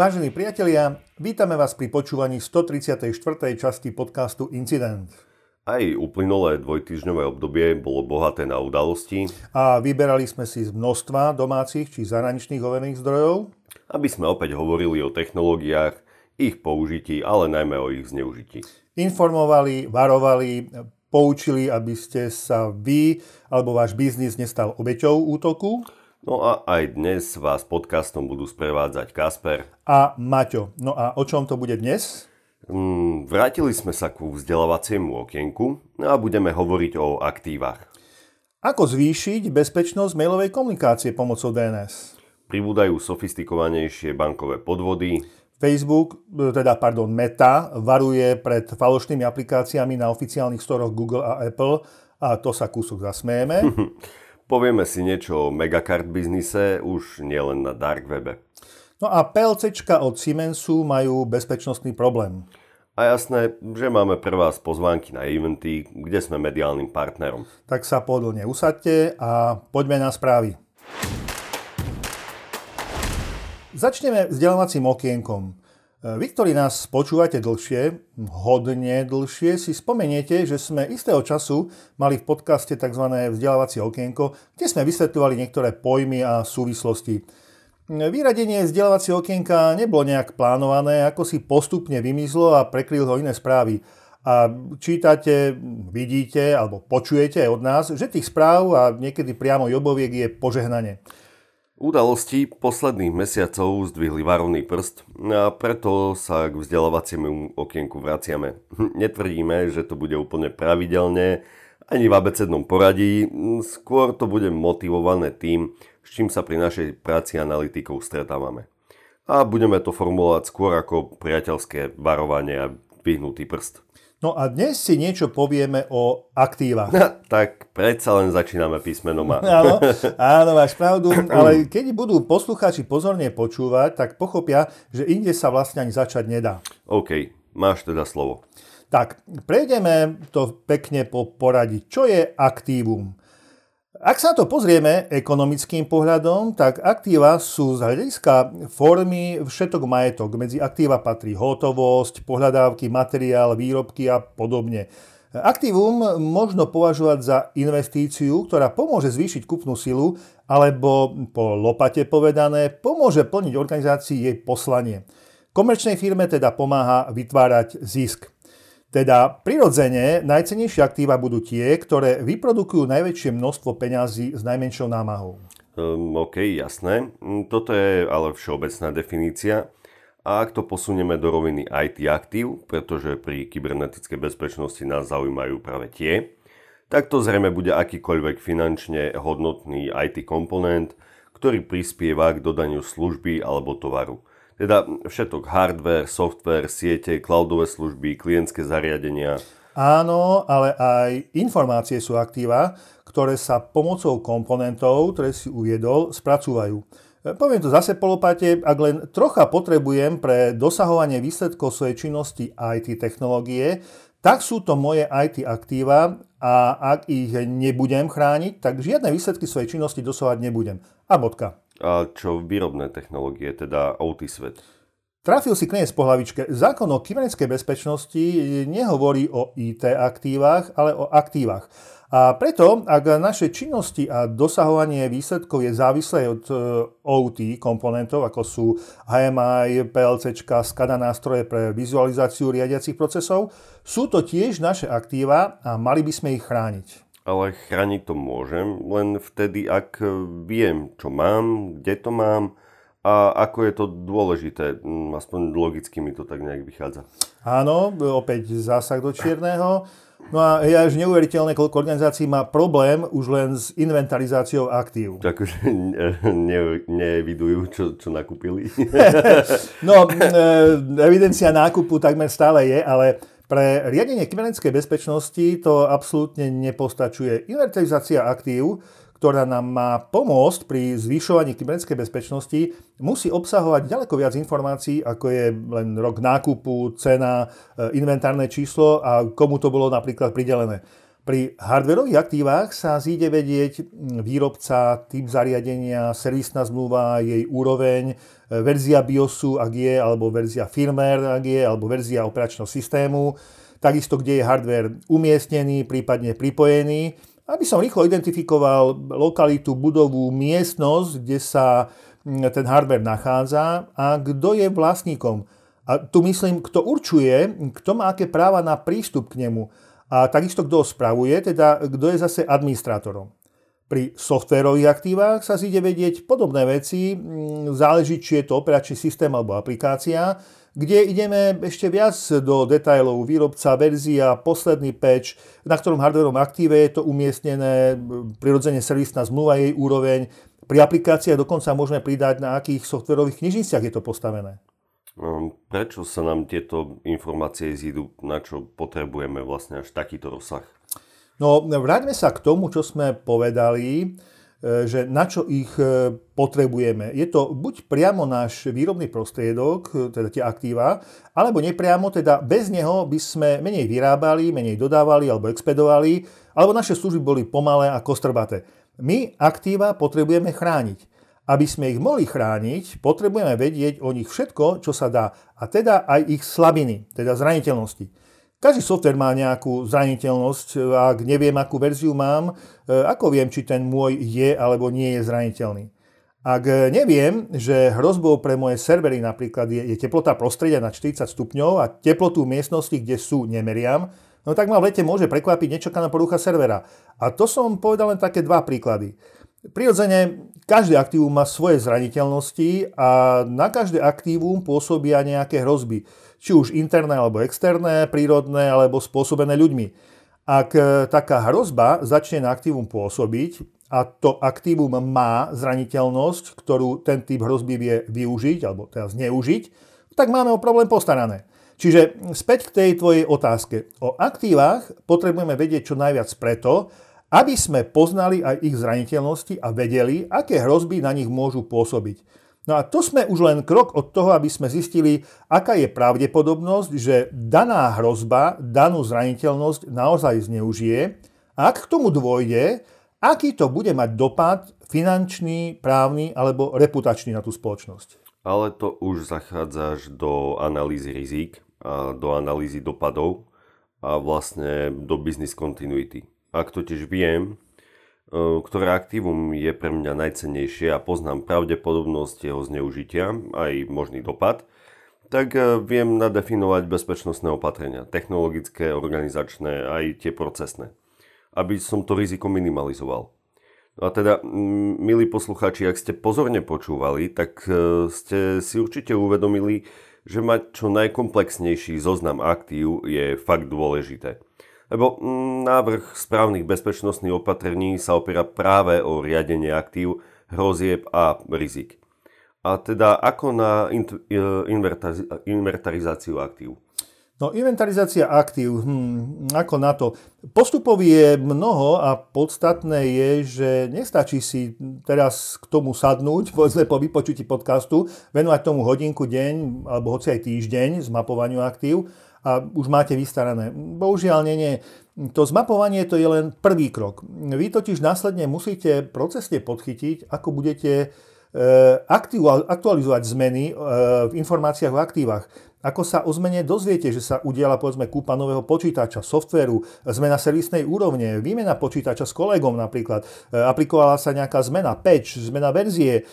Vážení priatelia, vítame vás pri počúvaní 134. časti podcastu Incident. Aj uplynulé dvojtyžňové obdobie bolo bohaté na udalosti. A vyberali sme si z množstva domácich či zahraničných overených zdrojov. Aby sme opäť hovorili o technológiách, ich použití, ale najmä o ich zneužití. Informovali, varovali, poučili, aby ste sa vy alebo váš biznis nestal obeťou útoku. No a aj dnes vás podcastom budú sprevádzať Kasper a Maťo. No a o čom to bude dnes? Mm, vrátili sme sa ku vzdelávaciemu okienku a budeme hovoriť o aktívach. Ako zvýšiť bezpečnosť mailovej komunikácie pomocou DNS? Pribúdajú sofistikovanejšie bankové podvody. Facebook, teda pardon, Meta, varuje pred falošnými aplikáciami na oficiálnych storoch Google a Apple a to sa kúsok zasmejeme. Povieme si niečo o megakart biznise, už nielen na dark webe. No a PLCčka od Siemensu majú bezpečnostný problém. A jasné, že máme pre vás pozvánky na eventy, kde sme mediálnym partnerom. Tak sa pohodlne usadte a poďme na správy. Začneme vzdelávacím okienkom. Vy, ktorí nás počúvate dlhšie, hodne dlhšie, si spomeniete, že sme istého času mali v podcaste tzv. vzdelávacie okienko, kde sme vysvetľovali niektoré pojmy a súvislosti. Vyradenie vzdelávacieho okienka nebolo nejak plánované, ako si postupne vymizlo a prekryl ho iné správy. A čítate, vidíte alebo počujete aj od nás, že tých správ a niekedy priamo joboviek je požehnanie. Udalosti posledných mesiacov zdvihli varovný prst a preto sa k vzdelávaciemu okienku vraciame. Netvrdíme, že to bude úplne pravidelne, ani v abecednom poradí, skôr to bude motivované tým, s čím sa pri našej práci analytikov stretávame. A budeme to formulovať skôr ako priateľské varovanie a vyhnutý prst. No a dnes si niečo povieme o aktívach. tak predsa len začíname písmenom A. áno, áno, máš pravdu, ale keď budú poslucháči pozorne počúvať, tak pochopia, že inde sa vlastne ani začať nedá. OK, máš teda slovo. Tak, prejdeme to pekne po poradí. Čo je aktívum? Ak sa to pozrieme ekonomickým pohľadom, tak aktíva sú z hľadiska formy všetok majetok. Medzi aktíva patrí hotovosť, pohľadávky, materiál, výrobky a podobne. Aktívum možno považovať za investíciu, ktorá pomôže zvýšiť kupnú silu, alebo po lopate povedané, pomôže plniť organizácii jej poslanie. Komerčnej firme teda pomáha vytvárať zisk. Teda prirodzene najcenejšie aktíva budú tie, ktoré vyprodukujú najväčšie množstvo peňazí s najmenšou námahou. Um, OK, jasné. Mm, toto je ale všeobecná definícia. A ak to posunieme do roviny IT aktív, pretože pri kybernetickej bezpečnosti nás zaujímajú práve tie, tak to zrejme bude akýkoľvek finančne hodnotný IT komponent, ktorý prispieva k dodaniu služby alebo tovaru. Teda všetok hardware, software, siete, cloudové služby, klientské zariadenia. Áno, ale aj informácie sú aktíva, ktoré sa pomocou komponentov, ktoré si uviedol, spracúvajú. E, poviem to zase polopate, ak len trocha potrebujem pre dosahovanie výsledkov svojej činnosti IT technológie, tak sú to moje IT aktíva a ak ich nebudem chrániť, tak žiadne výsledky svojej činnosti dosahovať nebudem. A bodka. Čo výrobné technológie, teda OT svet? Trafil si kniez po hlavičke. Zákon o kybernetickej bezpečnosti nehovorí o IT aktívach, ale o aktívach. A preto, ak naše činnosti a dosahovanie výsledkov je závislé od e, OT komponentov, ako sú HMI, PLC, SCADA nástroje pre vizualizáciu riadiacich procesov, sú to tiež naše aktíva a mali by sme ich chrániť ale chrániť to môžem len vtedy, ak viem, čo mám, kde to mám a ako je to dôležité. Mm, aspoň logicky mi to tak nejak vychádza. Áno, opäť zásah do čierneho. No a je až neuveriteľné, koľko organizácií má problém už len s inventarizáciou aktív. Takže ne, neevidujú, čo, čo nakúpili. no, e, evidencia nákupu takmer stále je, ale pre riadenie kybernetickej bezpečnosti to absolútne nepostačuje. Inventarizácia aktív, ktorá nám má pomôcť pri zvyšovaní kybernetickej bezpečnosti, musí obsahovať ďaleko viac informácií, ako je len rok nákupu, cena, e, inventárne číslo a komu to bolo napríklad pridelené. Pri hardverových aktívach sa zíde vedieť výrobca, typ zariadenia, servisná zmluva, jej úroveň, verzia BIOSu, ak je, alebo verzia firmware, ak je, alebo verzia operačného systému, takisto kde je hardware umiestnený, prípadne pripojený, aby som rýchlo identifikoval lokalitu, budovu, miestnosť, kde sa ten hardware nachádza a kto je vlastníkom. A tu myslím, kto určuje, kto má aké práva na prístup k nemu a takisto kto ho spravuje, teda kto je zase administrátorom. Pri softvérových aktívach sa zíde vedieť podobné veci, mm, záleží, či je to operačný systém alebo aplikácia, kde ideme ešte viac do detajlov výrobca, verzia, posledný patch, na ktorom hardwareom aktíve je to umiestnené, prirodzene servisná zmluva, jej úroveň. Pri aplikáciách dokonca môžeme pridať, na akých softverových knižniciach je to postavené. Ehm, prečo sa nám tieto informácie zídu, na čo potrebujeme vlastne až takýto rozsah? No, vráťme sa k tomu, čo sme povedali, e, že na čo ich e, potrebujeme. Je to buď priamo náš výrobný prostriedok, e, teda tie aktíva, alebo nepriamo, teda bez neho by sme menej vyrábali, menej dodávali alebo expedovali, alebo naše služby boli pomalé a kostrbaté. My aktíva potrebujeme chrániť. Aby sme ich mohli chrániť, potrebujeme vedieť o nich všetko, čo sa dá, a teda aj ich slabiny, teda zraniteľnosti. Každý software má nejakú zraniteľnosť, ak neviem, akú verziu mám, e, ako viem, či ten môj je alebo nie je zraniteľný. Ak neviem, že hrozbou pre moje servery napríklad je, je teplota prostredia na 40 stupňov a teplotu miestnosti, kde sú, nemeriam, no tak ma v lete môže prekvapiť nečakaná porucha servera. A to som povedal len také dva príklady. Prirodzene, každé aktívum má svoje zraniteľnosti a na každé aktívum pôsobia nejaké hrozby, či už interné alebo externé, prírodné alebo spôsobené ľuďmi. Ak e, taká hrozba začne na aktívum pôsobiť a to aktívum má zraniteľnosť, ktorú ten typ hrozby vie využiť alebo teda zneužiť, tak máme o problém postarané. Čiže späť k tej tvojej otázke. O aktívach potrebujeme vedieť čo najviac preto, aby sme poznali aj ich zraniteľnosti a vedeli, aké hrozby na nich môžu pôsobiť. No a to sme už len krok od toho, aby sme zistili, aká je pravdepodobnosť, že daná hrozba danú zraniteľnosť naozaj zneužije a ak k tomu dôjde, aký to bude mať dopad finančný, právny alebo reputačný na tú spoločnosť. Ale to už zachádzaš do analýzy rizik, a do analýzy dopadov a vlastne do business continuity. Ak totiž viem, e, ktoré aktívum je pre mňa najcennejšie a poznám pravdepodobnosť jeho zneužitia, aj možný dopad, tak e, viem nadefinovať bezpečnostné opatrenia, technologické, organizačné, aj tie procesné, aby som to riziko minimalizoval. No a teda, milí posluchači, ak ste pozorne počúvali, tak e, ste si určite uvedomili, že mať čo najkomplexnejší zoznam aktív je fakt dôležité. Lebo mm, návrh správnych bezpečnostných opatrení sa opiera práve o riadenie aktív, hrozieb a rizik. A teda ako na e, inventarizáciu aktív? No, inventarizácia aktív, hm, ako na to? Postupov je mnoho a podstatné je, že nestačí si teraz k tomu sadnúť, povedzme po vypočutí podcastu, venovať tomu hodinku, deň alebo hoci aj týždeň zmapovaniu aktív, a už máte vystarané. Bohužiaľ nie, nie. To zmapovanie to je len prvý krok. Vy totiž následne musíte procesne podchytiť, ako budete e, aktualizovať zmeny e, v informáciách o aktívach. Ako sa o zmene dozviete, že sa udiala povedzme kúpa nového počítača, softveru, zmena servisnej úrovne, výmena počítača s kolegom napríklad, e, aplikovala sa nejaká zmena, patch, zmena verzie,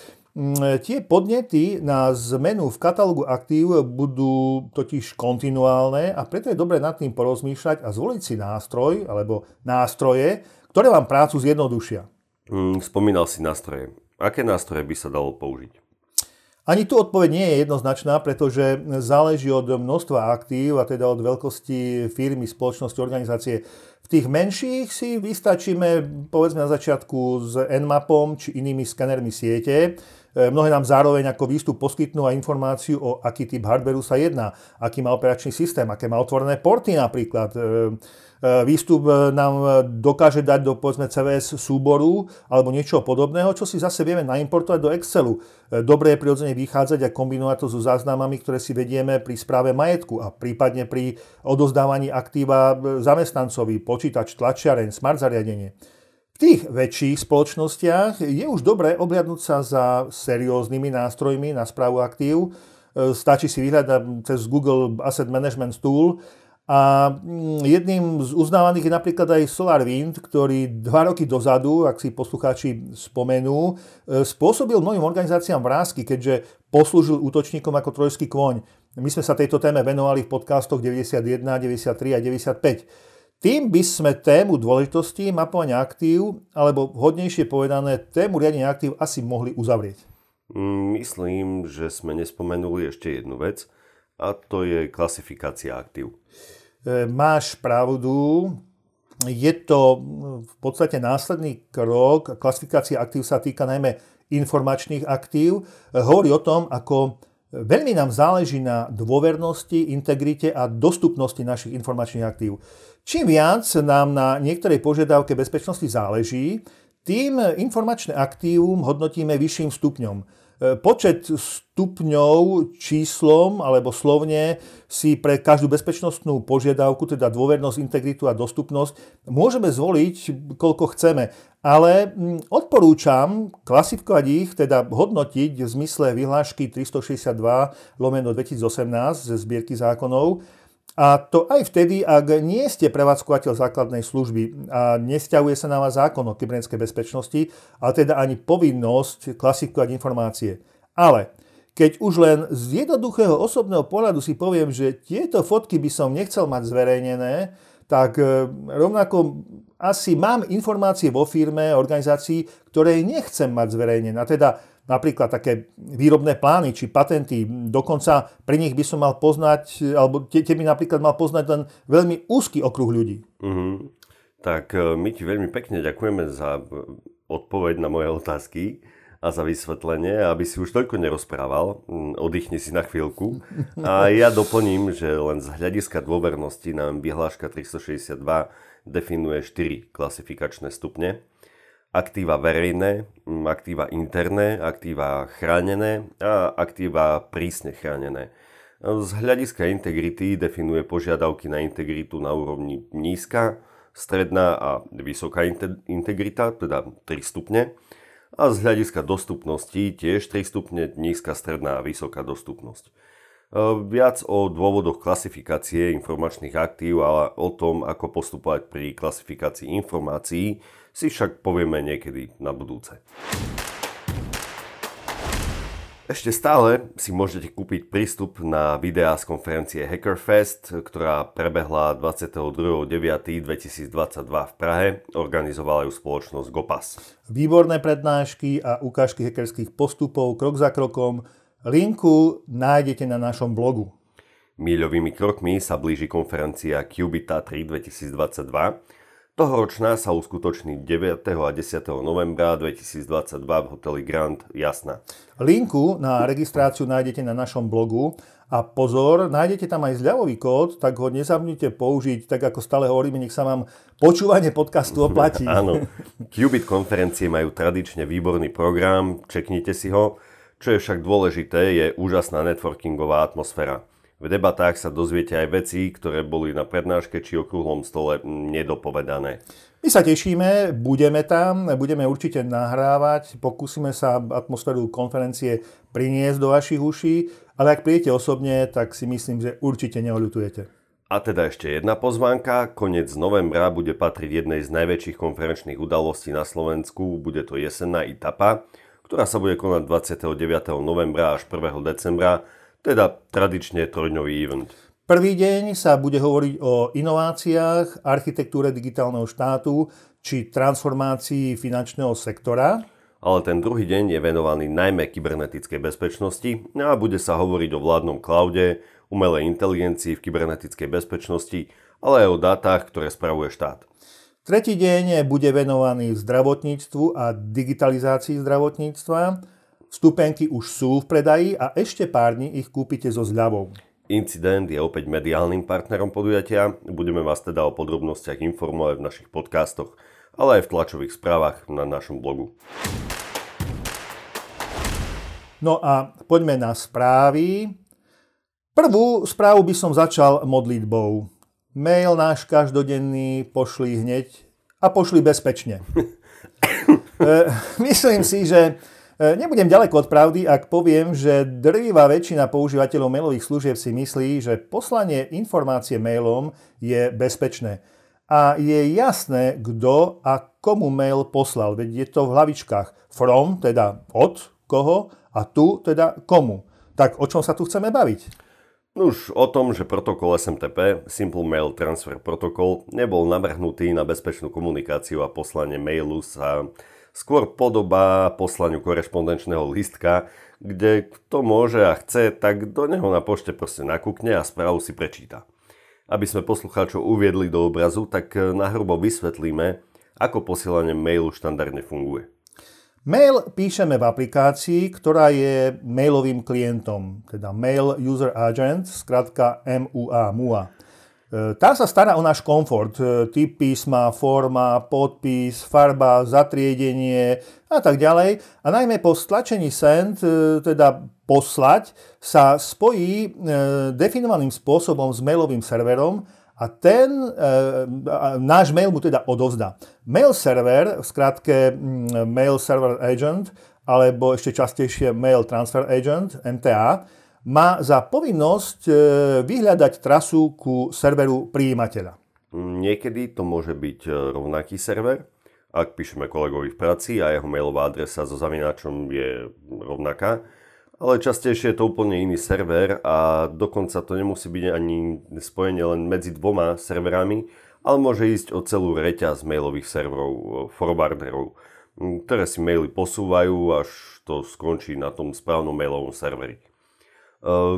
tie podnety na zmenu v katalógu aktív budú totiž kontinuálne a preto je dobre nad tým porozmýšľať a zvoliť si nástroj alebo nástroje, ktoré vám prácu zjednodušia. Mm, spomínal si nástroje. Aké nástroje by sa dalo použiť? Ani tu odpoveď nie je jednoznačná, pretože záleží od množstva aktív a teda od veľkosti firmy, spoločnosti, organizácie. Tých menších si vystačíme povedzme na začiatku s Nmapom či inými skanermi siete, Mnohé nám zároveň ako výstup poskytnú aj informáciu o aký typ hardwareu sa jedná, aký má operačný systém, aké má otvorené porty napríklad. Výstup nám dokáže dať do povedzme CVS súboru alebo niečo podobného, čo si zase vieme naimportovať do Excelu. Dobre je prirodzene vychádzať a kombinovať to so záznamami, ktoré si vedieme pri správe majetku a prípadne pri odozdávaní aktíva zamestnancovi, počítač, tlačiareň, smart zariadenie. V tých väčších spoločnostiach je už dobré obhľadnúť sa za serióznymi nástrojmi na správu aktív. E, stačí si vyhľadať cez Google Asset Management Tool a mm, jedným z uznávaných je napríklad aj SolarWind, ktorý dva roky dozadu, ak si poslucháči spomenú, e, spôsobil mnohým organizáciám vrázky, keďže poslúžil útočníkom ako trojský kôň. My sme sa tejto téme venovali v podcastoch 91, 93 a 95. Tým by sme tému dôležitosti mapovania aktív, alebo hodnejšie povedané, tému riadenia aktív asi mohli uzavrieť. Mm, myslím, že sme nespomenuli ešte jednu vec, a to je klasifikácia aktív. E, máš pravdu, je to v podstate následný krok. Klasifikácia aktív sa týka najmä informačných aktív. Hovorí o tom, ako veľmi nám záleží na dôvernosti, integrite a dostupnosti našich informačných aktív. Čím viac nám na niektorej požiadavke bezpečnosti záleží, tým informačné aktívum hodnotíme vyšším stupňom. E, počet stupňov číslom alebo slovne si pre každú bezpečnostnú požiadavku, teda dôvernosť, integritu a dostupnosť, môžeme zvoliť, koľko chceme. Ale mm, odporúčam klasifikovať ich, teda hodnotiť v zmysle vyhlášky 362 lomeno 2018 ze zbierky zákonov, a to aj vtedy, ak nie ste prevádzkovateľ základnej služby a nesťahuje sa na vás zákon o kybernetickej bezpečnosti, ale teda ani povinnosť klasifikovať informácie. Ale keď už len z jednoduchého osobného pohľadu si poviem, že tieto fotky by som nechcel mať zverejnené, tak e, rovnako asi mám informácie vo firme, organizácii, ktoré nechcem mať zverejnené. A teda napríklad také výrobné plány či patenty. Dokonca pri nich by som mal poznať, alebo tie, tie by napríklad mal poznať len veľmi úzky okruh ľudí. Mm-hmm. Tak e, my ti veľmi pekne ďakujeme za odpoveď na moje otázky a za vysvetlenie, aby si už toľko nerozprával. Mm, oddychni si na chvíľku. A ja doplním, že len z hľadiska dôvernosti nám vyhláška 362 definuje 4 klasifikačné stupne aktíva verejné, aktíva interné, aktíva chránené a aktíva prísne chránené. Z hľadiska integrity definuje požiadavky na integritu na úrovni nízka, stredná a vysoká integrita, teda 3 stupne. A z hľadiska dostupnosti tiež 3 stupne, nízka, stredná a vysoká dostupnosť. Viac o dôvodoch klasifikácie informačných aktív a o tom, ako postupovať pri klasifikácii informácií si však povieme niekedy na budúce. Ešte stále si môžete kúpiť prístup na videá z konferencie Hackerfest, ktorá prebehla 22.9.2022 v Prahe. Organizovala ju spoločnosť Gopas. Výborné prednášky a ukážky hackerských postupov krok za krokom. Linku nájdete na našom blogu. Míľovými krokmi sa blíži konferencia Qubita 3 2022, Tohoročná sa uskutoční 9. a 10. novembra 2022 v hoteli Grand Jasna. Linku na registráciu nájdete na našom blogu a pozor, nájdete tam aj zľavový kód, tak ho nezabudnite použiť, tak ako stále hovoríme, nech sa vám počúvanie podcastu oplatí. Áno, Qubit konferencie majú tradične výborný program, čeknite si ho. Čo je však dôležité, je úžasná networkingová atmosféra. V debatách sa dozviete aj veci, ktoré boli na prednáške či okrúhlom stole nedopovedané. My sa tešíme, budeme tam, budeme určite nahrávať, pokúsime sa atmosféru konferencie priniesť do vašich uší, ale ak príjete osobne, tak si myslím, že určite neoľutujete. A teda ešte jedna pozvánka. Koniec novembra bude patriť jednej z najväčších konferenčných udalostí na Slovensku. Bude to jesenná etapa, ktorá sa bude konať 29. novembra až 1. decembra teda tradične trojdňový event. Prvý deň sa bude hovoriť o inováciách, architektúre digitálneho štátu či transformácii finančného sektora. Ale ten druhý deň je venovaný najmä kybernetickej bezpečnosti a bude sa hovoriť o vládnom cloude, umelej inteligencii v kybernetickej bezpečnosti, ale aj o dátach, ktoré spravuje štát. Tretí deň bude venovaný zdravotníctvu a digitalizácii zdravotníctva. Vstupenky už sú v predaji a ešte pár dní ich kúpite so zľavou. Incident je opäť mediálnym partnerom podujatia. Budeme vás teda o podrobnostiach informovať v našich podcastoch, ale aj v tlačových správach na našom blogu. No a poďme na správy. Prvú správu by som začal modlitbou. Mail náš každodenný pošli hneď a pošli bezpečne. e, myslím si, že nebudem ďaleko od pravdy, ak poviem, že drvivá väčšina používateľov mailových služieb si myslí, že poslanie informácie mailom je bezpečné. A je jasné, kto a komu mail poslal. Veď je to v hlavičkách from, teda od koho, a tu, teda komu. Tak o čom sa tu chceme baviť? Už o tom, že protokol SMTP, Simple Mail Transfer Protocol, nebol navrhnutý na bezpečnú komunikáciu a poslanie mailu sa skôr podobá poslaniu korešpondenčného listka, kde kto môže a chce, tak do neho na pošte proste nakúkne a správu si prečíta. Aby sme poslucháčov uviedli do obrazu, tak nahrubo vysvetlíme, ako posielanie mailu štandardne funguje. Mail píšeme v aplikácii, ktorá je mailovým klientom, teda Mail User Agent, skratka MUA. MUA. E, tá sa stará o náš komfort. E, typ písma, forma, podpis, farba, zatriedenie a tak ďalej. A najmä po stlačení send, e, teda poslať, sa spojí definovaným spôsobom s mailovým serverom a ten náš mail mu teda odovzdá. Mail server, v skratke Mail Server Agent, alebo ešte častejšie Mail Transfer Agent, MTA, má za povinnosť e, vyhľadať trasu ku serveru príjimateľa. Niekedy to môže byť e, rovnaký server, ak píšeme kolegovi v práci a jeho mailová adresa so zavináčom je rovnaká, ale častejšie je to úplne iný server a dokonca to nemusí byť ani spojenie len medzi dvoma serverami, ale môže ísť o celú reťaz mailových serverov, e, forwarderov, ktoré si maily posúvajú, až to skončí na tom správnom mailovom serveri.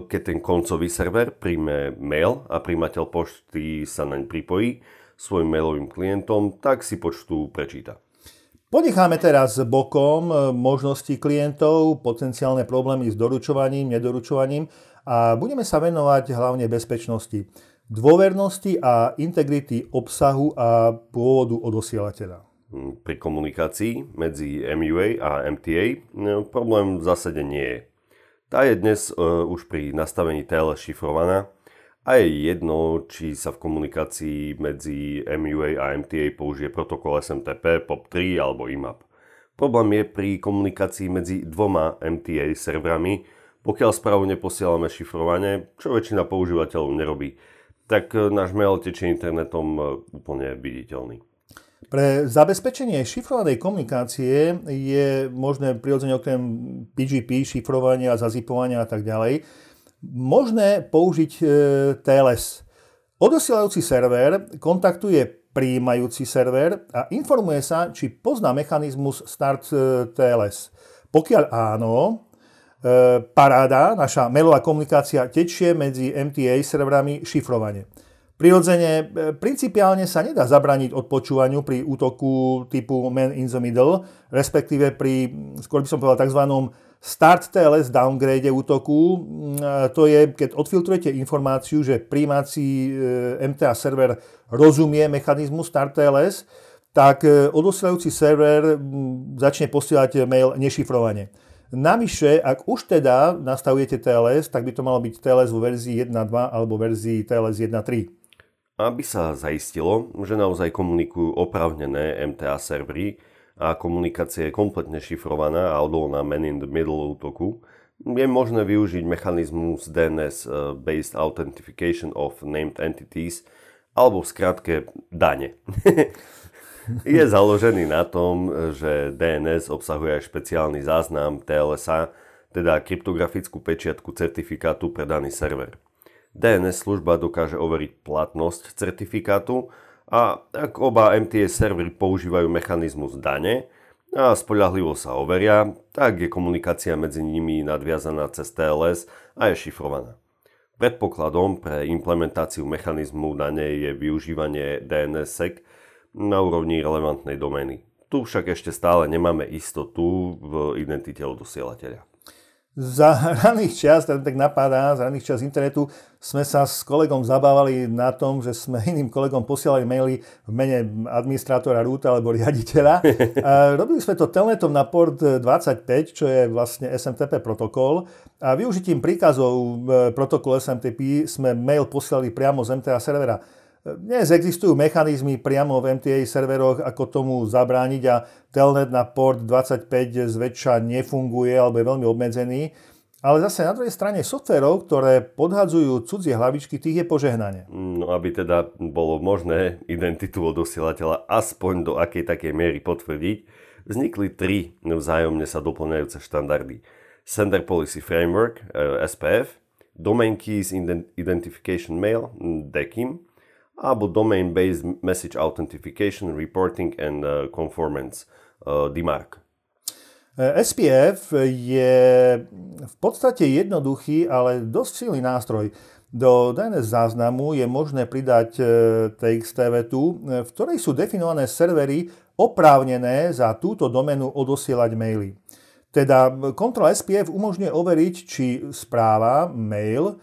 Keď ten koncový server príjme mail a príjmateľ pošty sa naň pripojí svojim mailovým klientom, tak si počtu prečíta. Ponecháme teraz bokom eh, možnosti klientov, potenciálne problémy s doručovaním, nedoručovaním a budeme sa venovať hlavne bezpečnosti, dôvernosti a integrity obsahu a pôvodu odosielateľa. Pri komunikácii medzi MUA a MTA eh, problém v zásade nie je. Tá je dnes uh, už pri nastavení TLS šifrovaná a je jedno, či sa v komunikácii medzi MUA a MTA použije protokol SMTP, POP3 alebo IMAP. Problém je pri komunikácii medzi dvoma MTA serverami, pokiaľ správu neposielame šifrovane, čo väčšina používateľov nerobí, tak e, náš mail tečie internetom e, úplne viditeľný. Pre zabezpečenie šifrovanej komunikácie je možné prirodzene okrem PGP, šifrovania, zazipovania a tak ďalej, možné použiť e, TLS. Odosielajúci server kontaktuje príjmajúci server a informuje sa, či pozná mechanizmus Start e, TLS. Pokiaľ áno, e, paráda, naša mailová komunikácia tečie medzi MTA serverami šifrovanie. Prirodzene, e, principiálne sa nedá zabraniť odpočúvaniu pri útoku typu man in the middle, respektíve pri, skôr by som povedal, tzv. start TLS downgrade útoku. Mm, to je, keď odfiltrujete informáciu, že príjmací e, MTA server rozumie mechanizmu start TLS, tak e, odosielajúci server mm, začne posielať mail nešifrovane. Navyše, ak už teda nastavujete TLS, tak by to malo byť TLS vo verzii 1.2 alebo verzii TLS 1.3 aby sa zaistilo, že naozaj komunikujú opravnené MTA servery a komunikácia je kompletne šifrovaná a odolná man in the middle útoku, je možné využiť mechanizmus DNS eh, Based Authentication of Named Entities alebo v skratke DANE. je založený na tom, že DNS obsahuje aj špeciálny záznam TLSA, teda kryptografickú pečiatku certifikátu pre daný server. DNS služba dokáže overiť platnosť certifikátu a ak oba MTS servery používajú mechanizmus dane a spolahlivo sa overia, tak je komunikácia medzi nimi nadviazaná cez TLS a je šifrovaná. Predpokladom pre implementáciu mechanizmu dane je využívanie DNSSEC na úrovni relevantnej domény. Tu však ešte stále nemáme istotu v identite odosielateľa. Za raných čas, tak, tak napadá, za raných čas internetu sme sa s kolegom zabávali na tom, že sme iným kolegom posielali maily v mene administrátora rúta alebo riaditeľa. A robili sme to telnetom na port 25, čo je vlastne SMTP protokol. A využitím príkazov e, protokolu SMTP sme mail posielali priamo z MTA servera. Dnes existujú mechanizmy priamo v MTA serveroch, ako tomu zabrániť a telnet na port 25 zväčša nefunguje alebo je veľmi obmedzený. Ale zase na druhej strane softverov, ktoré podhadzujú cudzie hlavičky, tých je požehnanie. No aby teda bolo možné identitu odosielateľa aspoň do akej takej miery potvrdiť, vznikli tri vzájomne sa doplňajúce štandardy. Sender Policy Framework, eh, SPF, Domain Keys Identification Mail, DECIM, alebo Domain-Based Message Authentication, Reporting and uh, Conformance, uh, DMARC. E, SPF je v podstate jednoduchý, ale dosť silný nástroj. Do DNS záznamu je možné pridať e, TXT vetu, v ktorej sú definované servery oprávnené za túto domenu odosielať maily. Teda kontrola SPF umožňuje overiť, či správa, mail,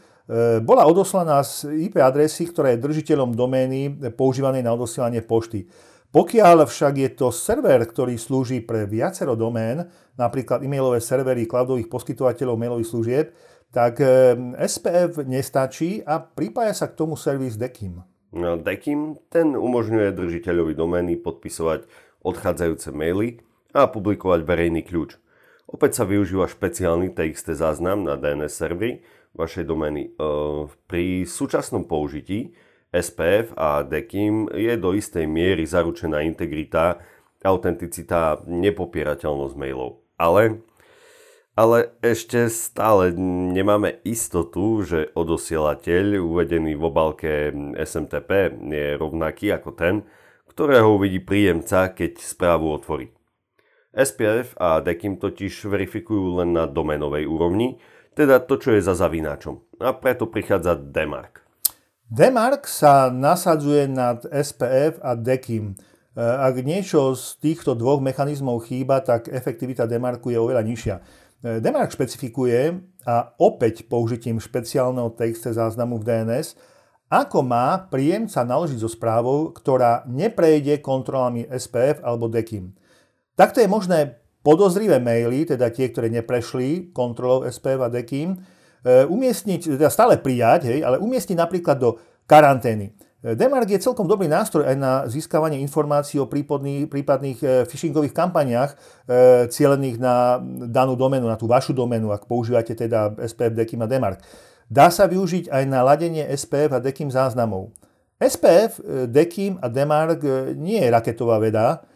bola odoslaná z IP adresy, ktorá je držiteľom domény používanej na odosielanie pošty. Pokiaľ však je to server, ktorý slúži pre viacero domén, napríklad e-mailové servery cloudových poskytovateľov mailových služieb, tak e, SPF nestačí a pripája sa k tomu servis DECIM. No, DECIM ten umožňuje držiteľovi domény podpisovať odchádzajúce maily a publikovať verejný kľúč. Opäť sa využíva špeciálny TXT záznam na DNS servery, vašej domény. Pri súčasnom použití SPF a DECIM je do istej miery zaručená integrita, autenticita, nepopierateľnosť mailov. Ale, ale ešte stále nemáme istotu, že odosielateľ uvedený v obalke SMTP je rovnaký ako ten, ktorého uvidí príjemca, keď správu otvorí. SPF a DECIM totiž verifikujú len na domenovej úrovni, teda to, čo je za zavináčom. A preto prichádza Demark. Demark sa nasadzuje nad SPF a DECIM. E, ak niečo z týchto dvoch mechanizmov chýba, tak efektivita Demarku je oveľa nižšia. E, Demark špecifikuje, a opäť použitím špeciálneho TXT záznamu v DNS, ako má príjemca naložiť so správou, ktorá neprejde kontrolami SPF alebo DECIM. Takto je možné podozrivé maily, teda tie, ktoré neprešli kontrolou SPF a DECIM, e, umiestniť, teda stále prijať, hej, ale umiestniť napríklad do karantény. E, Demark je celkom dobrý nástroj aj na získavanie informácií o prípadných, prípadných e, phishingových kampaniách cielených na danú domenu, na tú vašu domenu, ak používate teda SPF, DECIM a Demark. Dá sa využiť aj na ladenie SPF a DECIM záznamov. SPF, DECIM a Demark nie je raketová veda, E,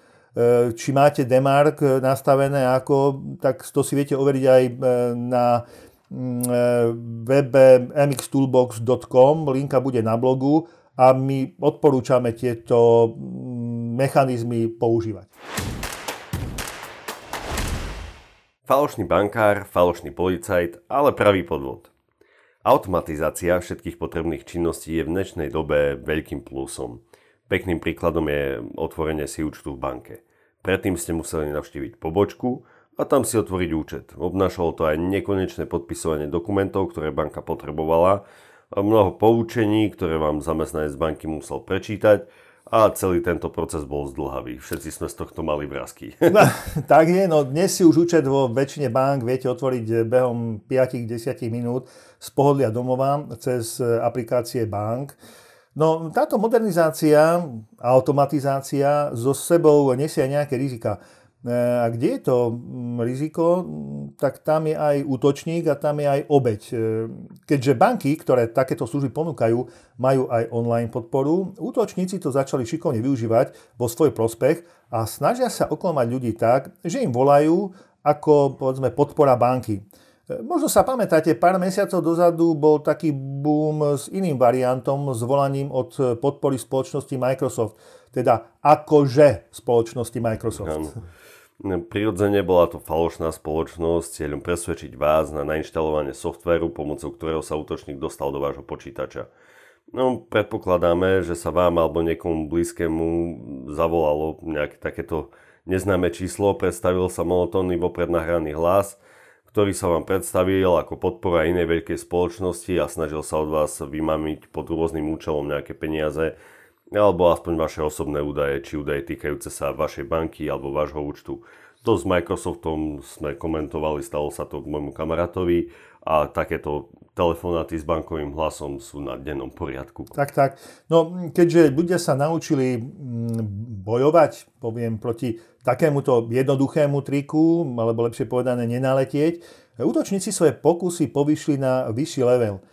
či máte Demark e, nastavené ako, tak to si viete overiť aj e, na mm, webe mxtoolbox.com, linka bude na blogu a my odporúčame tieto mm, mechanizmy používať. Falošný bankár, falošný policajt, ale pravý podvod. Automatizácia všetkých potrebných činností je v dnešnej dobe veľkým plusom. Pekným príkladom je otvorenie si účtu v banke. Predtým ste museli navštíviť pobočku a tam si otvoriť účet. Obnášalo to aj nekonečné podpisovanie dokumentov, ktoré banka potrebovala, mnoho poučení, ktoré vám zamestnanec banky musel prečítať a celý tento proces bol zdlhavý. Všetci sme z tohto mali vrázky. No, tak je, no dnes si už účet vo väčšine bank viete otvoriť behom 5-10 minút z pohodlia domova cez aplikácie bank. No táto modernizácia a automatizácia so sebou nesie aj nejaké rizika. E, a kde je to mm, riziko, tak tam je aj útočník a tam je aj obeď. E, keďže banky, ktoré takéto služby ponúkajú, majú aj online podporu, útočníci to začali šikovne využívať vo svoj prospech a snažia sa oklamať ľudí tak, že im volajú ako povedzme podpora banky. Možno sa pamätáte, pár mesiacov dozadu bol taký boom s iným variantom, s volaním od podpory spoločnosti Microsoft. Teda akože spoločnosti Microsoft. Ano. Prirodzene bola to falošná spoločnosť s cieľom presvedčiť vás na nainštalovanie softvéru, pomocou ktorého sa útočník dostal do vášho počítača. No, predpokladáme, že sa vám alebo niekomu blízkému zavolalo nejaké takéto neznáme číslo, predstavil sa monotónny vopred nahraný hlas – ktorý sa vám predstavil ako podpora inej veľkej spoločnosti a snažil sa od vás vymamiť pod rôznym účelom nejaké peniaze, alebo aspoň vaše osobné údaje, či údaje týkajúce sa vašej banky alebo vášho účtu. To s Microsoftom sme komentovali, stalo sa to môjmu kamarátovi a takéto telefonáty s bankovým hlasom sú na dennom poriadku. Tak, tak. No, keďže ľudia sa naučili mm, bojovať, poviem, proti takémuto jednoduchému triku, alebo lepšie povedané nenaletieť, útočníci svoje pokusy povyšli na vyšší level.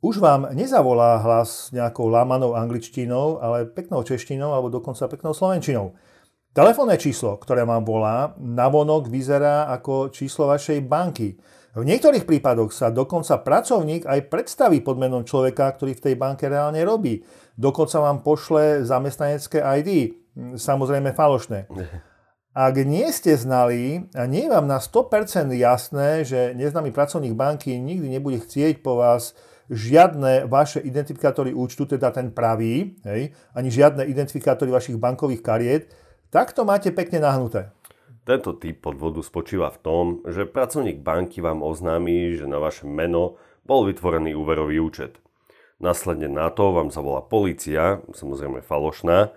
Už vám nezavolá hlas nejakou lámanou angličtinou, ale peknou češtinou alebo dokonca peknou slovenčinou. Telefónne číslo, ktoré vám volá, navonok vyzerá ako číslo vašej banky. V niektorých prípadoch sa dokonca pracovník aj predstaví pod menom človeka, ktorý v tej banke reálne robí. Dokonca vám pošle zamestnanecké ID, samozrejme falošné. Ak nie ste znali a nie je vám na 100% jasné, že neznámy pracovník banky nikdy nebude chcieť po vás žiadne vaše identifikátory účtu, teda ten pravý, hej, ani žiadne identifikátory vašich bankových kariet, tak to máte pekne nahnuté. Tento typ podvodu spočíva v tom, že pracovník banky vám oznámi, že na vaše meno bol vytvorený úverový účet. Následne na to vám zavolá policia, samozrejme falošná,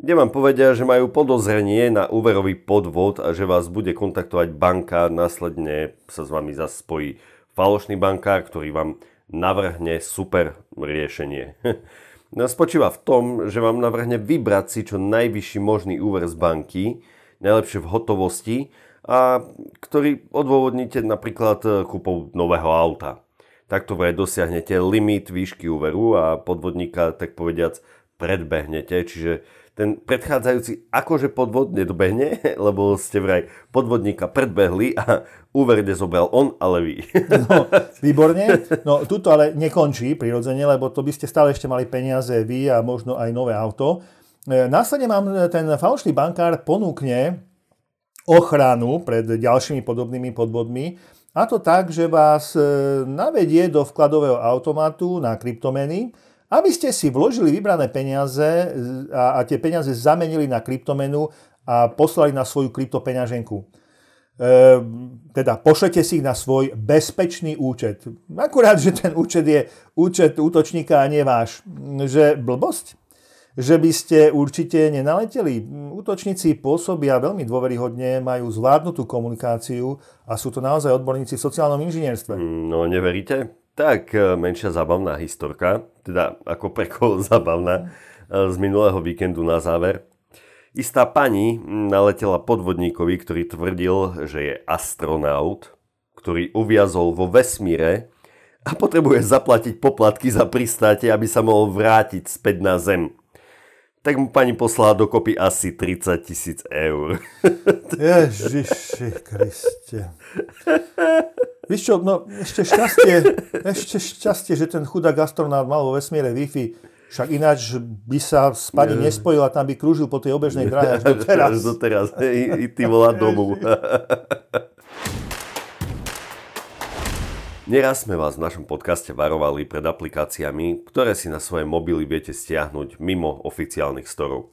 kde vám povedia, že majú podozrenie na úverový podvod a že vás bude kontaktovať banka, následne sa s vami zase spojí falošný bankár, ktorý vám navrhne super riešenie. No, spočíva v tom, že vám navrhne vybrať si čo najvyšší možný úver z banky, najlepšie v hotovosti, a ktorý odôvodníte napríklad kúpou nového auta. Takto vraj dosiahnete limit výšky úveru a podvodníka, tak povediac, predbehnete, čiže ten predchádzajúci akože podvod nedobehne, lebo ste vraj podvodníka predbehli a úver nezobral on, ale vy. No, výborne. No, tuto ale nekončí prirodzene, lebo to by ste stále ešte mali peniaze vy a možno aj nové auto. E, následne vám ten falošný bankár ponúkne ochranu pred ďalšími podobnými podvodmi, a to tak, že vás e, navedie do vkladového automatu na kryptomeny, aby ste si vložili vybrané peniaze a, a tie peniaze zamenili na kryptomenu a poslali na svoju kryptopeňaženku. E, teda pošlete si ich na svoj bezpečný účet. Akurát, že ten účet je účet útočníka a nie váš. Že blbosť? Že by ste určite nenaleteli. Útočníci pôsobia veľmi dôveryhodne, majú zvládnutú komunikáciu a sú to naozaj odborníci v sociálnom inžinierstve. No, neveríte? Tak, e, menšia zábavná historka, teda ako pre koho zábavná, e, z minulého víkendu na záver. Istá pani naletela podvodníkovi, ktorý tvrdil, že je astronaut, ktorý uviazol vo vesmíre a potrebuje zaplatiť poplatky za pristátie, aby sa mohol vrátiť späť na Zem. Tak mu pani poslala dokopy asi 30 tisíc eur. Ježiši Kriste. Víš čo, no ešte šťastie, ešte šťastie, že ten chudák astronaut mal vo vesmíre Wi-Fi. Však ináč by sa s pani nespojil a tam by krúžil po tej obežnej dráhe až doteraz. Až doteraz. I, i ty volá domu. Neraz sme vás v našom podcaste varovali pred aplikáciami, ktoré si na svoje mobily viete stiahnuť mimo oficiálnych storov.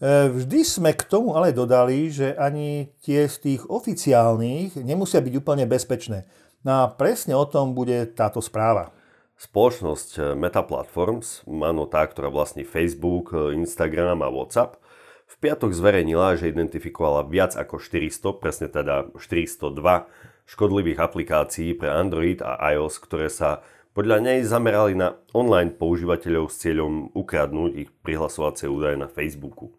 E, vždy sme k tomu ale dodali, že ani tie z tých oficiálnych nemusia byť úplne bezpečné. No a presne o tom bude táto správa. Spoločnosť Meta Platforms, áno tá, ktorá vlastní Facebook, Instagram a WhatsApp, v piatok zverejnila, že identifikovala viac ako 400, presne teda 402 škodlivých aplikácií pre Android a iOS, ktoré sa podľa nej zamerali na online používateľov s cieľom ukradnúť ich prihlasovacie údaje na Facebooku.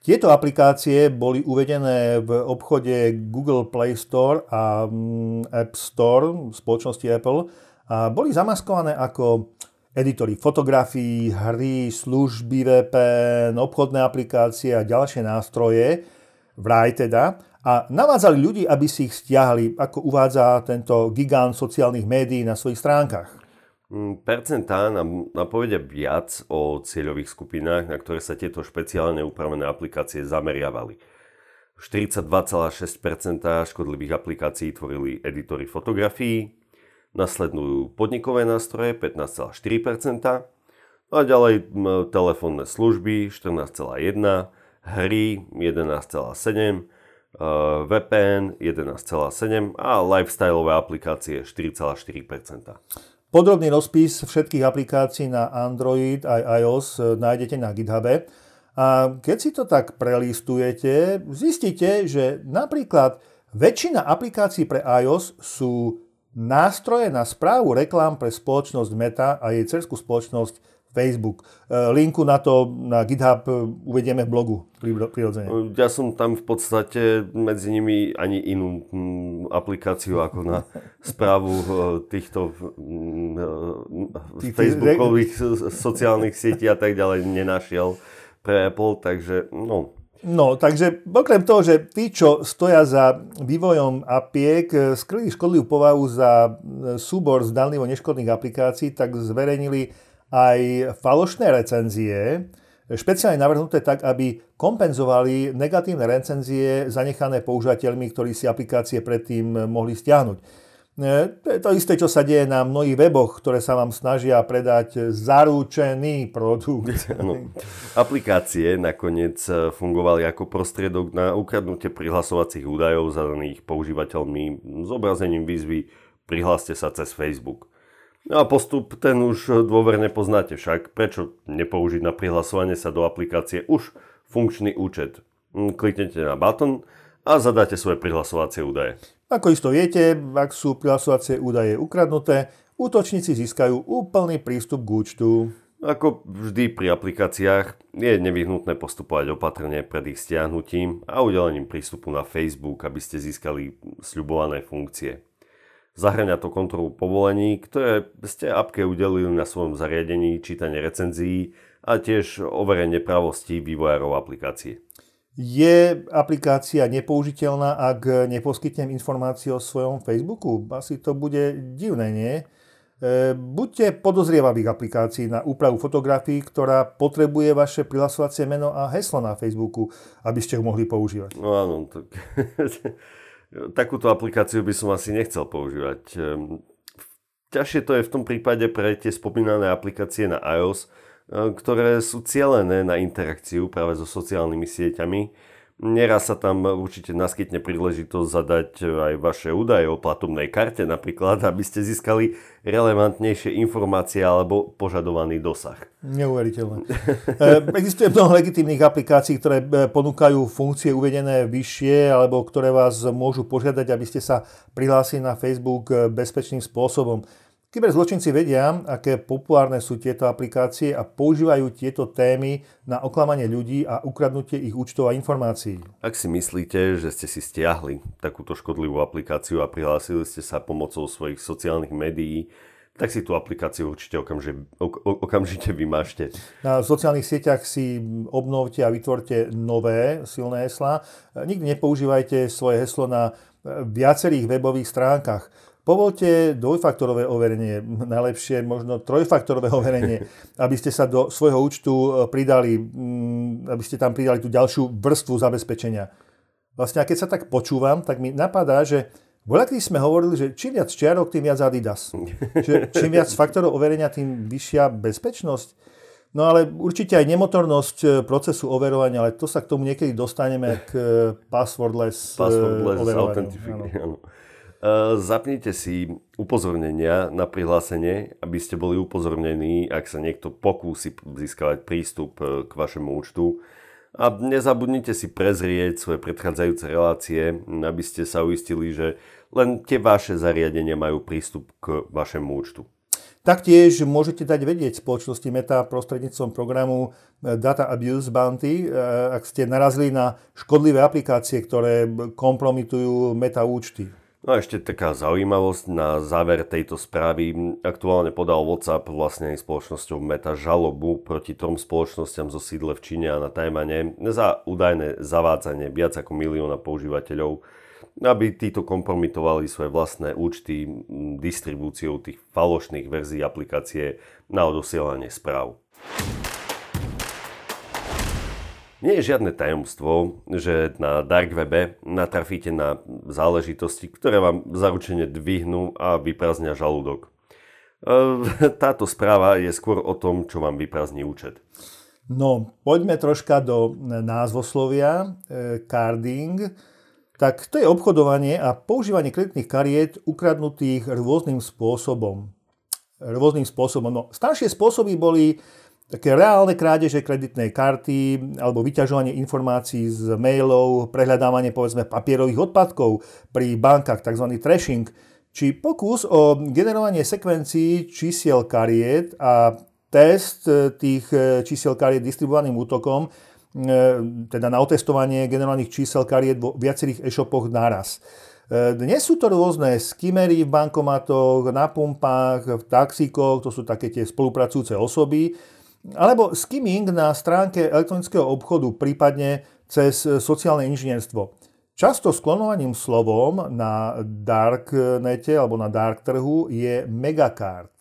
Tieto aplikácie boli uvedené v obchode Google Play Store a mm, App Store spoločnosti Apple a boli zamaskované ako editory fotografií, hry, služby VPN, obchodné aplikácie a ďalšie nástroje, vraj teda, a navádzali ľudí, aby si ich stiahli, ako uvádza tento gigant sociálnych médií na svojich stránkach. Mm, percentá nám napovedia viac o cieľových skupinách, na ktoré sa tieto špeciálne upravené aplikácie zameriavali. 42,6% škodlivých aplikácií tvorili editory fotografií, nasledujú podnikové nástroje 15,4% a ďalej telefónne služby 14,1%, hry 11,7%, VPN 11,7% a lifestyleové aplikácie 4,4%. Podrobný rozpis všetkých aplikácií na Android aj iOS e, nájdete na GitHube. A keď si to tak prelistujete, zistíte, že napríklad väčšina aplikácií pre iOS sú nástroje na správu reklám pre spoločnosť Meta a jej cerskú spoločnosť Facebook. E, linku na to na GitHub e, uvedieme v blogu prirodzene. Ja som tam v podstate medzi nimi ani inú mm, aplikáciu ako na správu e, týchto mm, Facebookových sociálnych sietí a tak ďalej nenašiel pre Apple, takže no, No, takže okrem toho, že tí, čo stoja za vývojom apiek, skryli škodlivú povahu za súbor zdanlivo neškodných aplikácií, tak zverejnili aj falošné recenzie, špeciálne navrhnuté tak, aby kompenzovali negatívne recenzie zanechané používateľmi, ktorí si aplikácie predtým mohli stiahnuť. E, to je to isté, čo sa deje na mnohých weboch, ktoré sa vám snažia predať zaručený produkt. Ano. Aplikácie nakoniec fungovali ako prostriedok na ukradnutie prihlasovacích údajov zadaných používateľmi s obrazením výzvy Prihláste sa cez Facebook. No a postup ten už dôverne poznáte však. Prečo nepoužiť na prihlasovanie sa do aplikácie už funkčný účet? Hm, kliknete na button a zadáte svoje prihlasovacie údaje. Ako isto viete, ak sú prihlasovacie údaje ukradnuté, útočníci získajú úplný prístup k účtu. Ako vždy pri aplikáciách je nevyhnutné postupovať opatrne pred ich stiahnutím a udelením prístupu na Facebook, aby ste získali sľubované funkcie. Zahrania to kontrolu povolení, ktoré ste appke udelili na svojom zariadení, čítanie recenzií a tiež overenie pravostí vývojárov aplikácie. Je aplikácia nepoužiteľná, ak neposkytnem informácie o svojom Facebooku? Asi to bude divné, nie? E, buďte podozrievaví k aplikácii na úpravu fotografií, ktorá potrebuje vaše prihlasovacie meno a heslo na Facebooku, aby ste ho mohli používať. No áno, tak takúto aplikáciu by som asi nechcel používať. Ehm, ťažšie to je v tom prípade pre tie spomínané aplikácie na iOS, e, ktoré sú cielené na interakciu práve so sociálnymi sieťami Neraz sa tam určite naskytne príležitosť zadať aj vaše údaje o platobnej karte napríklad, aby ste získali relevantnejšie informácie alebo požadovaný dosah. Neuveriteľné. E, existuje mnoho legitímnych aplikácií, ktoré e, ponúkajú funkcie uvedené vyššie alebo ktoré vás môžu požiadať, aby ste sa prihlásili na Facebook e, bezpečným spôsobom. Kyberzločinci vedia, aké populárne sú tieto aplikácie a používajú tieto témy na oklamanie ľudí a ukradnutie ich účtov a informácií. Ak si myslíte, že ste si stiahli takúto škodlivú aplikáciu a prihlásili ste sa pomocou svojich sociálnych médií, tak si tú aplikáciu určite okamžite, okamžite vymažte. Na sociálnych sieťach si obnovte a vytvorte nové silné heslá. Nikdy nepoužívajte svoje heslo na viacerých webových stránkach. Povolte dvojfaktorové overenie, najlepšie možno trojfaktorové overenie, aby ste sa do svojho účtu e, pridali, aby ste tam pridali tú ďalšiu vrstvu zabezpečenia. Vlastne, keď sa tak počúvam, tak mi napadá, že Voľaký sme hovorili, že čím viac čiarok, tým viac Adidas. Že čím viac faktorov overenia, tým vyššia bezpečnosť. No ale určite aj nemotornosť e, procesu overovania, ale to sa k tomu niekedy dostaneme k e, passwordless, passwordless overovaniu. Eh, zapnite si upozornenia na prihlásenie, aby ste boli upozornení, ak sa niekto pokúsi získavať prístup eh, k vašemu účtu. A nezabudnite si prezrieť svoje predchádzajúce relácie, aby ste sa uistili, že len tie vaše zariadenia majú prístup k vašemu účtu. Taktiež môžete dať vedieť spoločnosti Meta prostredníctvom programu eh, Data Abuse Bounty, ak ste narazili na škodlivé aplikácie, ktoré kompromitujú meta účty. No a ešte taká zaujímavosť na záver tejto správy. Aktuálne podal WhatsApp vlastne spoločnosťou Meta žalobu proti trom spoločnosťam zo sídle v Číne a na Tajmane za údajné zavádzanie viac ako milióna používateľov, aby títo kompromitovali svoje vlastné účty distribúciou tých falošných verzií aplikácie na odosielanie správ. Nie je žiadne tajomstvo, že na dark webe natrafíte na záležitosti, ktoré vám zaručene dvihnú a vyprázdnia žalúdok. E, táto správa je skôr o tom, čo vám vyprázdni účet. No, poďme troška do názvoslovia. E, carding. tak to je obchodovanie a používanie kreditných kariet ukradnutých rôznym spôsobom. Rôznym spôsobom. No, staršie spôsoby boli také reálne krádeže kreditnej karty alebo vyťažovanie informácií z mailov, prehľadávanie povedzme papierových odpadkov pri bankách, tzv. trashing, či pokus o generovanie sekvencií čísiel kariet a test tých čísiel kariet distribuovaným útokom E, teda na otestovanie generálnych čísel kariet vo viacerých e-shopoch naraz. E, dnes sú to rôzne skimery v bankomatoch, na pumpách, v taxíkoch, to sú také tie spolupracujúce osoby, alebo skimming na stránke elektronického obchodu, prípadne cez sociálne inžinierstvo. Často sklonovaným slovom na darknete alebo na dark trhu je megacard.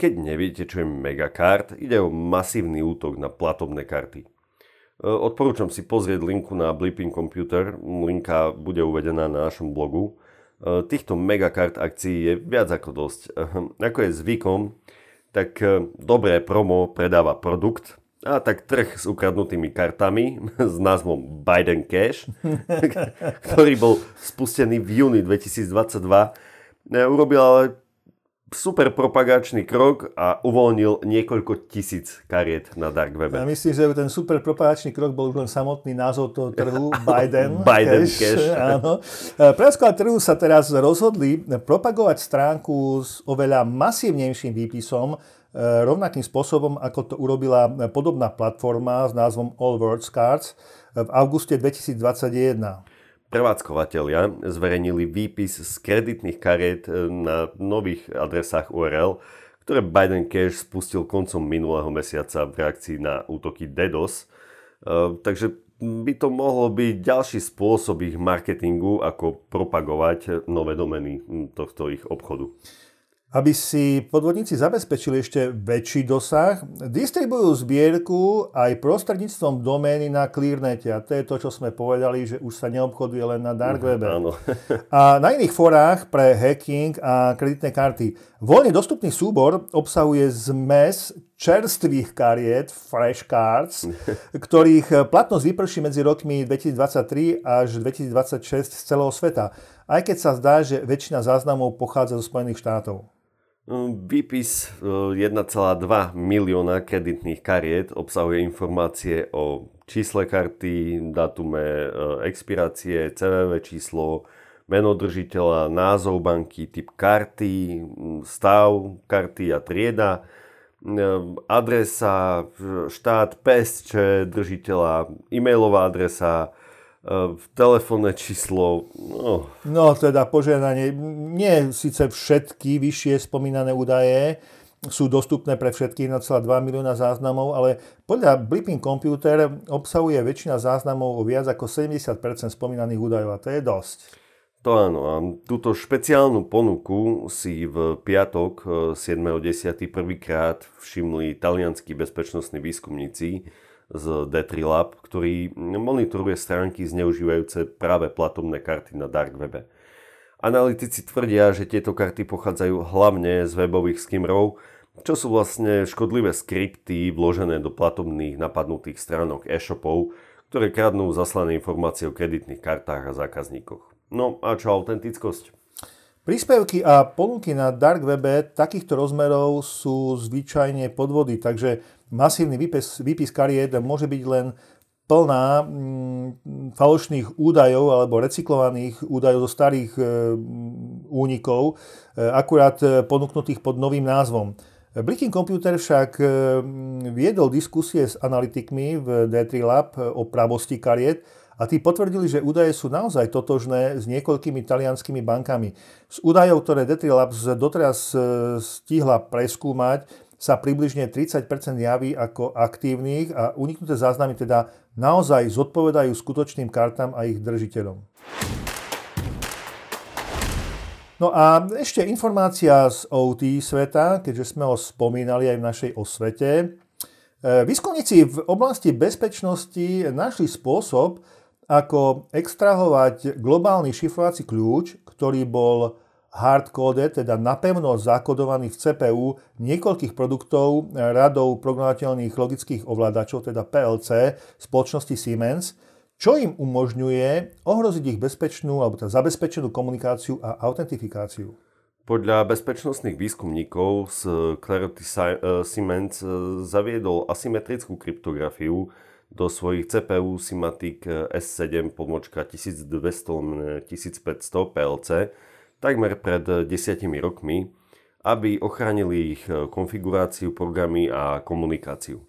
Keď neviete, čo je megacard, ide o masívny útok na platobné karty. E, odporúčam si pozrieť linku na Blipping Computer, linka bude uvedená na našom blogu. E, týchto megakart akcií je viac ako dosť. E, ako je zvykom, tak dobré promo predáva produkt, a tak trh s ukradnutými kartami s názvom Biden Cash, ktorý bol spustený v júni 2022, urobil ale super propagačný krok a uvoľnil niekoľko tisíc kariet na dark webe. Ja myslím, že ten super propagačný krok bol už len samotný názov toho trhu, Biden, Biden cash. cash. Áno. Trhu sa teraz rozhodli propagovať stránku s oveľa masívnejším výpisom, e, rovnakým spôsobom, ako to urobila podobná platforma s názvom All Words Cards v auguste 2021 prevádzkovateľia zverejnili výpis z kreditných kariet e, na nových adresách URL, ktoré Biden Cash spustil koncom minulého mesiaca v reakcii na útoky DDoS. E, takže by to mohlo byť ďalší spôsob ich marketingu, ako propagovať nové domeny tohto ich obchodu. Aby si podvodníci zabezpečili ešte väčší dosah, distribujú zbierku aj prostredníctvom domény na Clearnete. A to je to, čo sme povedali, že už sa neobchoduje len na dark webe. Áno. a na iných forách pre hacking a kreditné karty. Voľne dostupný súbor obsahuje zmes čerstvých kariet, fresh cards, ktorých platnosť vyprší medzi rokmi 2023 až 2026 z celého sveta. Aj keď sa zdá, že väčšina záznamov pochádza zo Spojených štátov. Výpis 1,2 e, milióna kreditných kariet obsahuje informácie o čísle karty, datume e, expirácie, CVV číslo, meno držiteľa, názov banky, typ karty, stav karty a trieda, e, adresa, štát, PSČ držiteľa, e-mailová adresa, v telefónne číslo. No. no teda požiadanie, nie síce všetky vyššie spomínané údaje sú dostupné pre všetkých 1,2 milióna záznamov, ale podľa Blipping Computer obsahuje väčšina záznamov o viac ako 70% spomínaných údajov a to je dosť. To áno. A túto špeciálnu ponuku si v piatok 7.10. prvýkrát všimli talianskí bezpečnostní výskumníci, z D3 Lab, ktorý monitoruje stránky zneužívajúce práve platobné karty na dark webe. Analytici tvrdia, že tieto karty pochádzajú hlavne z webových skimrov, čo sú vlastne škodlivé skripty vložené do platobných napadnutých stránok e-shopov, ktoré kradnú zaslané informácie o kreditných kartách a zákazníkoch. No a čo autentickosť? Príspevky a ponuky na dark webe takýchto rozmerov sú zvyčajne podvody, takže masívny výpis, výpis kariet môže byť len plná mm, falošných údajov alebo recyklovaných údajov zo starých e, únikov, e, akurát e, ponúknutých pod novým názvom. Blicking Computer však viedol diskusie s analytikmi v D3 Lab o pravosti kariet a tí potvrdili, že údaje sú naozaj totožné s niekoľkými talianskými bankami. Z údajov, ktoré Detri Labs doteraz stihla preskúmať, sa približne 30% javí ako aktívnych a uniknuté záznamy teda naozaj zodpovedajú skutočným kartám a ich držiteľom. No a ešte informácia z OT sveta, keďže sme ho spomínali aj v našej osvete. E, výskumníci v oblasti bezpečnosti našli spôsob, ako extrahovať globálny šifrovací kľúč, ktorý bol hardcode, teda napevno zakodovaný v CPU niekoľkých produktov radov programovateľných logických ovládačov, teda PLC, spoločnosti Siemens, čo im umožňuje ohroziť ich bezpečnú alebo teda zabezpečenú komunikáciu a autentifikáciu. Podľa bezpečnostných výskumníkov z Clarity Siemens zaviedol asymetrickú kryptografiu do svojich CPU Simatic S7 pomočka 1200-1500 PLC takmer pred desiatimi rokmi, aby ochránili ich konfiguráciu, programy a komunikáciu.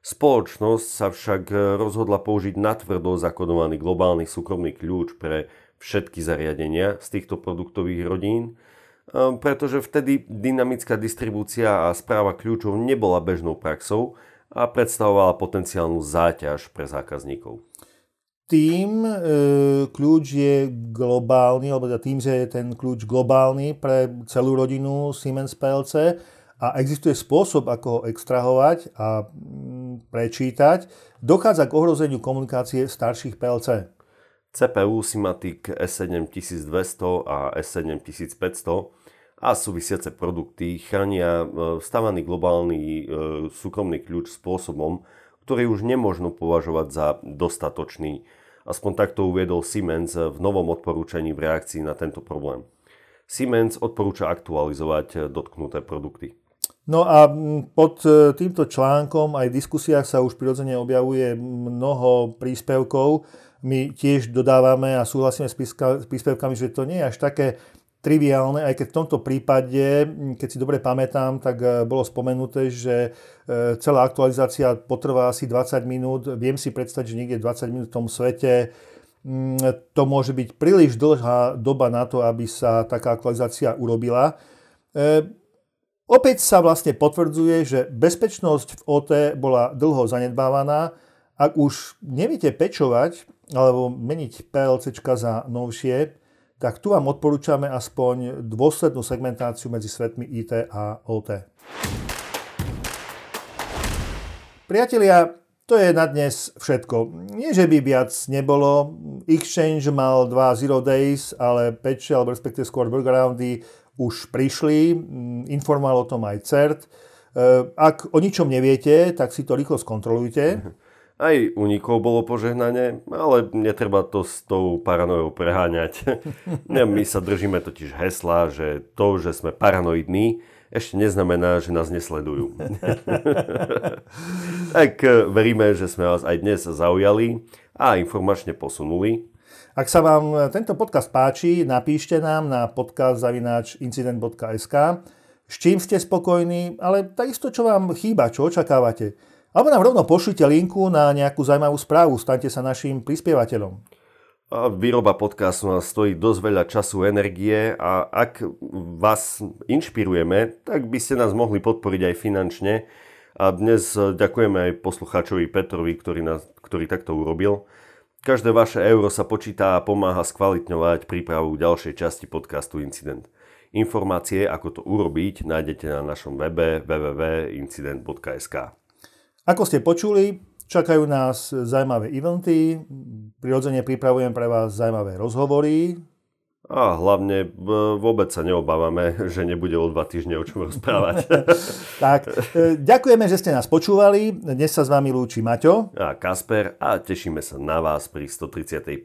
Spoločnosť sa však rozhodla použiť natvrdo zakodovaný globálny súkromný kľúč pre všetky zariadenia z týchto produktových rodín, pretože vtedy dynamická distribúcia a správa kľúčov nebola bežnou praxou a predstavovala potenciálnu záťaž pre zákazníkov. Tým e, kľúč je globálny, alebo teda tým, že je ten kľúč globálny pre celú rodinu Siemens PLC a existuje spôsob, ako ho extrahovať a mm, prečítať, dochádza k ohrozeniu komunikácie starších PLC. CPU Simatic S7200 a S7500 a súvisiace produkty chránia e, stavaný globálny e, súkromný kľúč spôsobom, ktorý už nemôžno považovať za dostatočný. Aspoň takto uviedol Siemens v novom odporúčaní v reakcii na tento problém. Siemens odporúča aktualizovať dotknuté produkty. No a pod e, týmto článkom aj v diskusiách sa už prirodzene objavuje mnoho príspevkov. My tiež dodávame a súhlasíme s príspevkami, že to nie je až také triviálne, aj keď v tomto prípade, keď si dobre pamätám, tak e, bolo spomenuté, že e, celá aktualizácia potrvá asi 20 minút. Viem si predstaviť, že niekde 20 minút v tom svete to môže byť príliš dlhá doba na to, aby sa taká aktualizácia urobila. E, opäť sa vlastne potvrdzuje, že bezpečnosť v OT bola dlho zanedbávaná. Ak už neviete pečovať alebo meniť PLC za novšie, tak tu vám odporúčame aspoň dôslednú segmentáciu medzi svetmi IT a OT. Priatelia, to je na dnes všetko. Nie, že by viac nebolo. Exchange mal dva Zero Days, ale patche, alebo respektíve skôr workaroundy už prišli. Informoval o tom aj CERT. Ak o ničom neviete, tak si to rýchlo skontrolujte. Aj unikov bolo požehnanie, ale netreba to s tou paranojou preháňať. My sa držíme totiž hesla, že to, že sme paranoidní, ešte neznamená, že nás nesledujú. tak eh, veríme, že sme vás aj dnes zaujali a informačne posunuli. Ak sa vám tento podcast páči, napíšte nám na podcast.incident.sk s čím ste spokojní, ale takisto, čo vám chýba, čo očakávate. Alebo nám rovno pošlite linku na nejakú zaujímavú správu, staňte sa našim prispievateľom. A výroba podcastu nás stojí dosť veľa času, energie a ak vás inšpirujeme, tak by ste nás mohli podporiť aj finančne. A dnes ďakujeme aj poslucháčovi Petrovi, ktorý, nás, ktorý takto urobil. Každé vaše euro sa počíta a pomáha skvalitňovať prípravu ďalšej časti podcastu Incident. Informácie, ako to urobiť, nájdete na našom webe www.incident.sk. Ako ste počuli, čakajú nás zaujímavé eventy, prirodzene pripravujem pre vás zaujímavé rozhovory. A hlavne vôbec sa neobávame, že nebude o dva týždne o čom rozprávať. tak, e, ďakujeme, že ste nás počúvali. Dnes sa s vami lúči Maťo. A Kasper a tešíme sa na vás pri 135.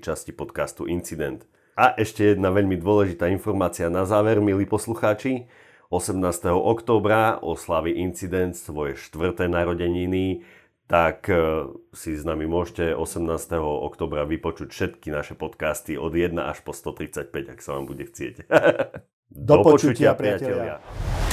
časti podcastu Incident. A ešte jedna veľmi dôležitá informácia na záver, milí poslucháči. 18. októbra oslaví incident svoje štvrté narodeniny, tak e, si s nami môžete 18. oktobra vypočuť všetky naše podcasty od 1 až po 135, ak sa vám bude chcieť. Do, Do počutia, priatelia. priatelia.